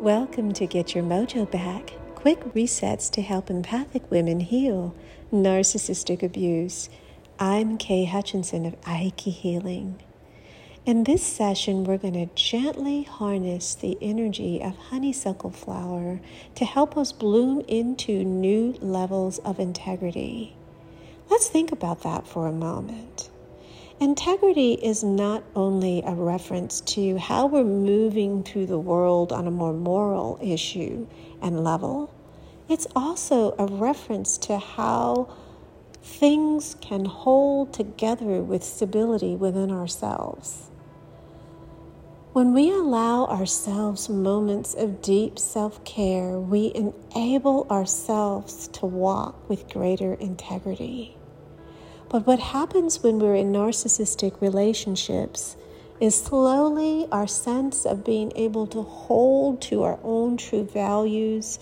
Welcome to Get Your Mojo Back quick resets to help empathic women heal narcissistic abuse. I'm Kay Hutchinson of Aiki Healing. In this session, we're going to gently harness the energy of honeysuckle flower to help us bloom into new levels of integrity. Let's think about that for a moment. Integrity is not only a reference to how we're moving through the world on a more moral issue and level, it's also a reference to how things can hold together with stability within ourselves. When we allow ourselves moments of deep self care, we enable ourselves to walk with greater integrity. But what happens when we're in narcissistic relationships is slowly our sense of being able to hold to our own true values,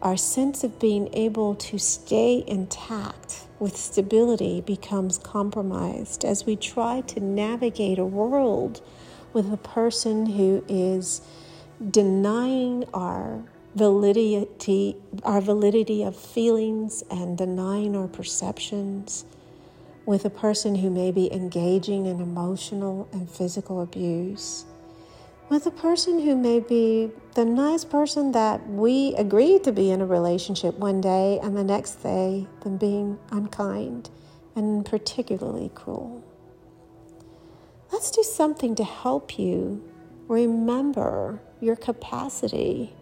our sense of being able to stay intact with stability becomes compromised as we try to navigate a world with a person who is denying our validity our validity of feelings and denying our perceptions with a person who may be engaging in emotional and physical abuse, with a person who may be the nice person that we agreed to be in a relationship one day and the next day them being unkind and particularly cruel. Let's do something to help you remember your capacity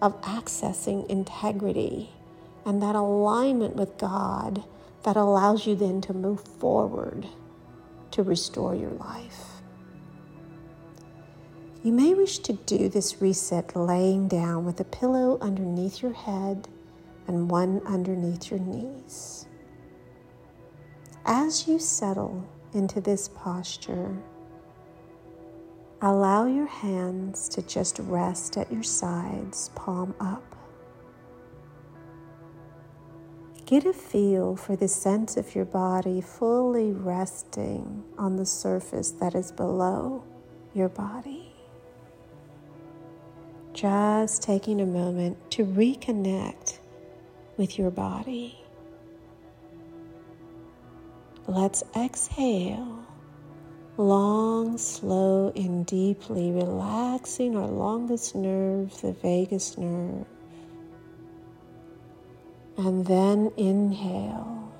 of accessing integrity and that alignment with God that allows you then to move forward to restore your life. You may wish to do this reset laying down with a pillow underneath your head and one underneath your knees. As you settle into this posture, allow your hands to just rest at your sides, palm up. Get a feel for the sense of your body fully resting on the surface that is below your body. Just taking a moment to reconnect with your body. Let's exhale long, slow, and deeply, relaxing our longest nerve, the vagus nerve. And then inhale,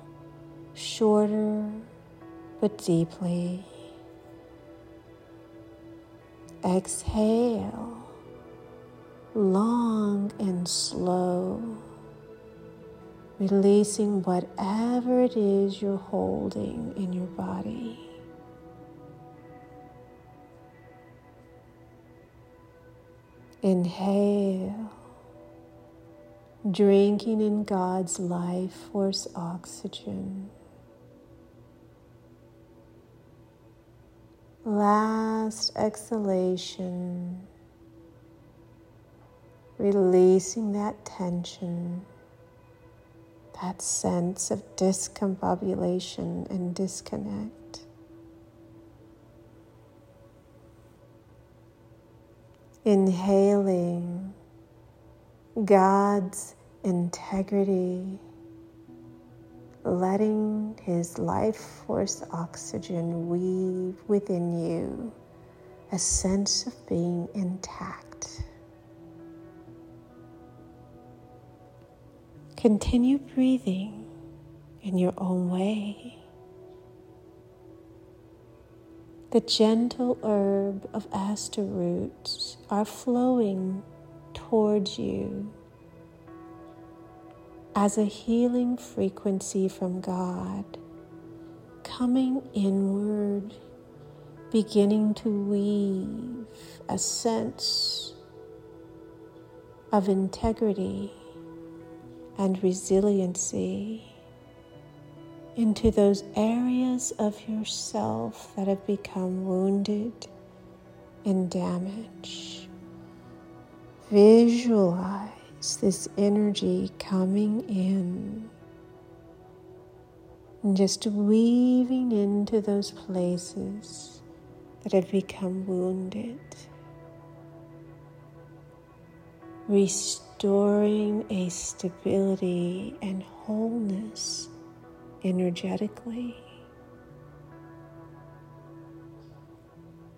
shorter but deeply. Exhale, long and slow, releasing whatever it is you're holding in your body. Inhale drinking in God's life force oxygen. Last exhalation, releasing that tension, that sense of discombobulation and disconnect. Inhaling God's integrity, letting His life force oxygen weave within you a sense of being intact. Continue breathing in your own way. The gentle herb of aster roots are flowing towards you as a healing frequency from God, coming inward, beginning to weave a sense of integrity and resiliency into those areas of yourself that have become wounded and damaged. Visualize this energy coming in and just weaving into those places that have become wounded. restoring a stability and wholeness energetically.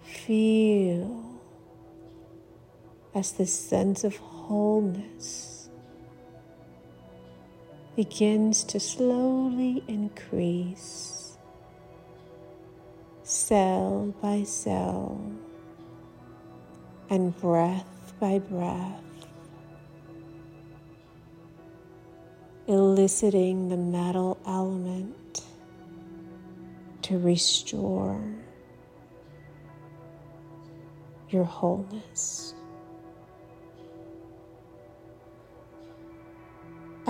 Feel as the sense of wholeness begins to slowly increase, cell by cell, and breath by breath. eliciting the metal element to restore your wholeness.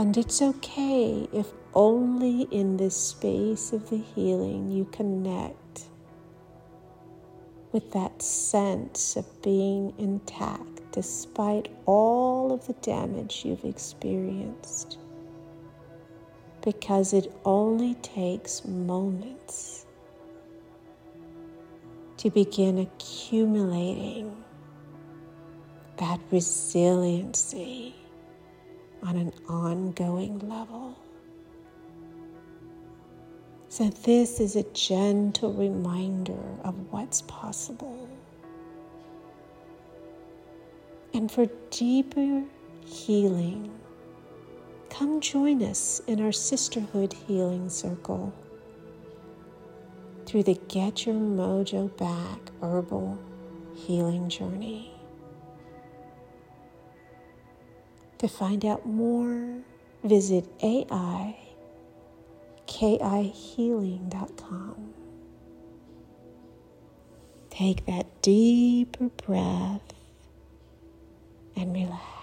And it's okay if only in this space of the healing you connect with that sense of being intact despite all of the damage you've experienced. Because it only takes moments to begin accumulating that resiliency on an ongoing level. So, this is a gentle reminder of what's possible. And for deeper healing, come join us in our Sisterhood Healing Circle through the Get Your Mojo Back Herbal Healing Journey. To find out more, visit aikihealing.com. Take that deeper breath and relax.